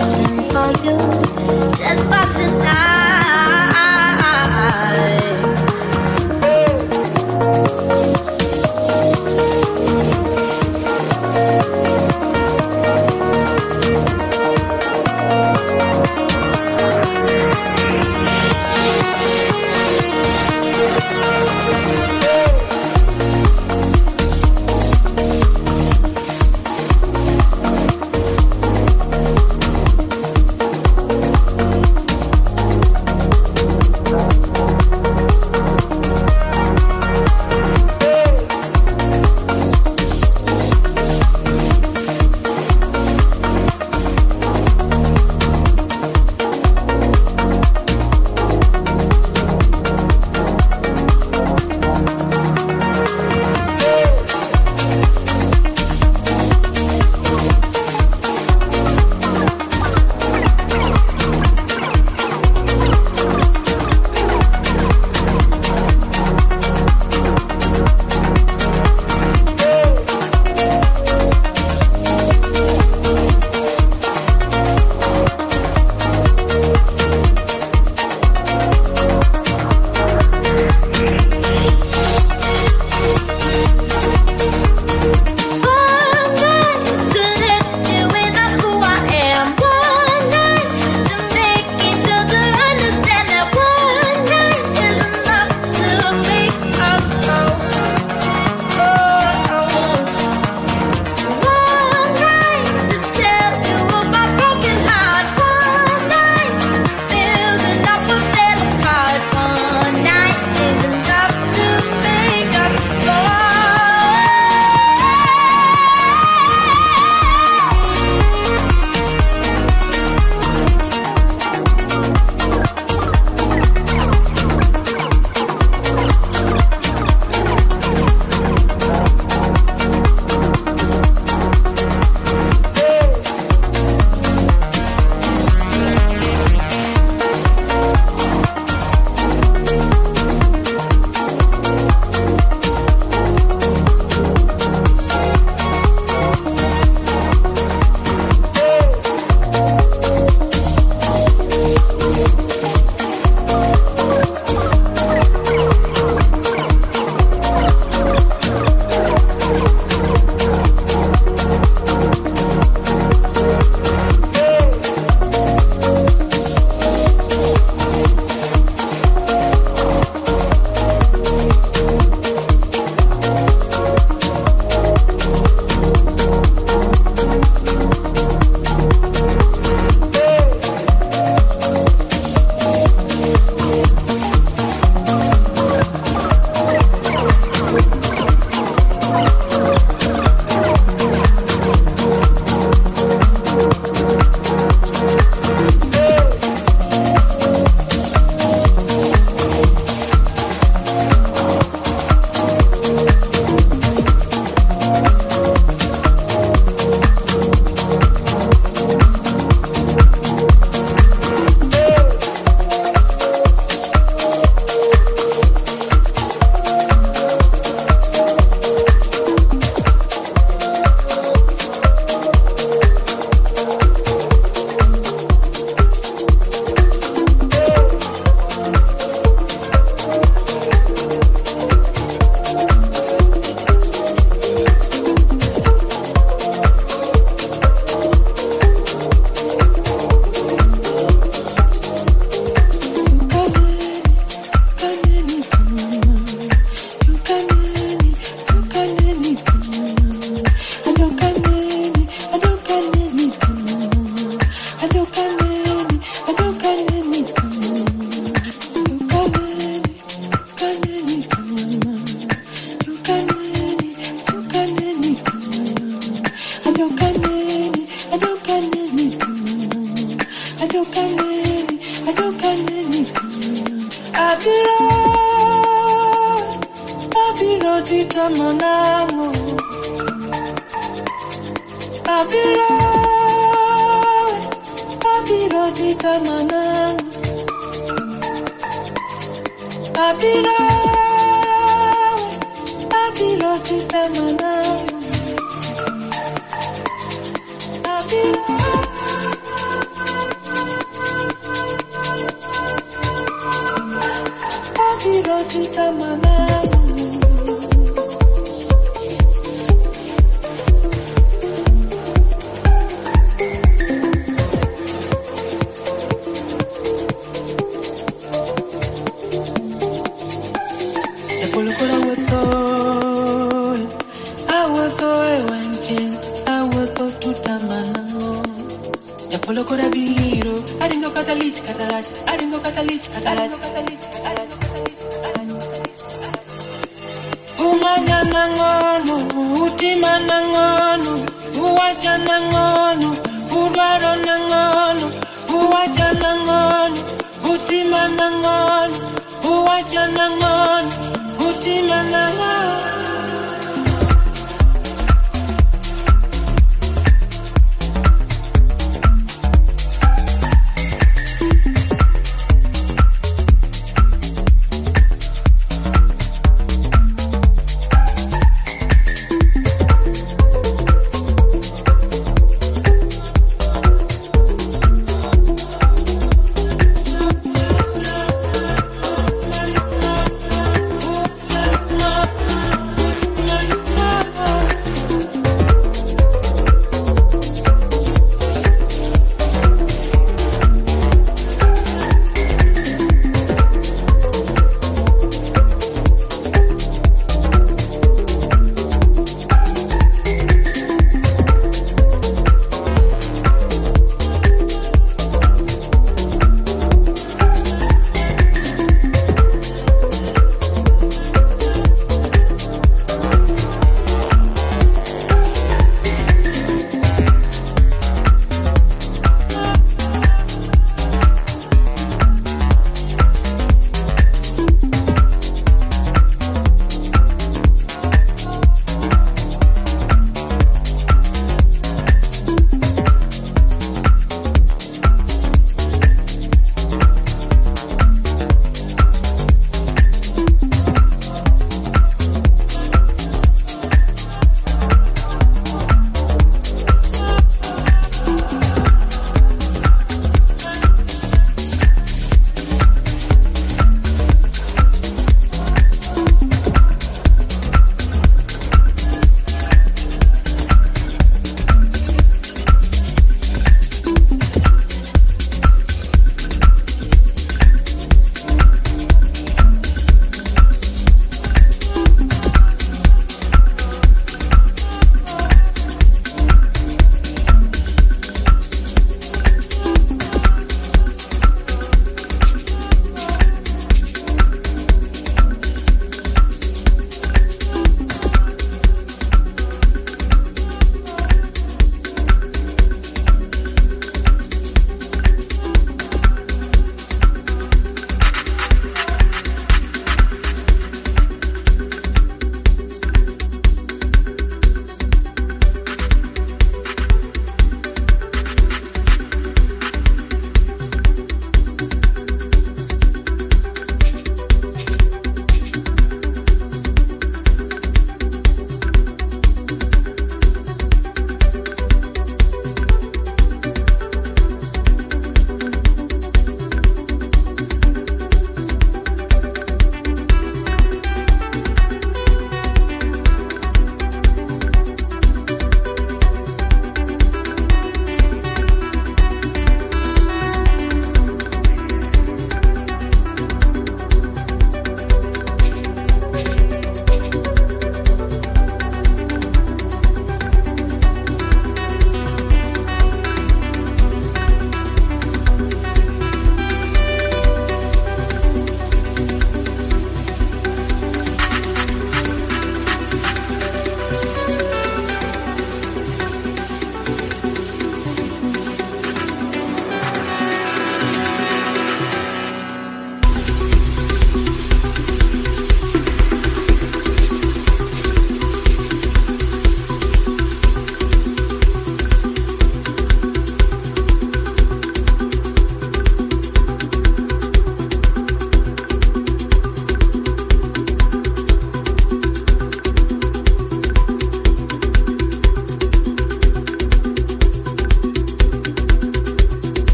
affection for you. Just once a time.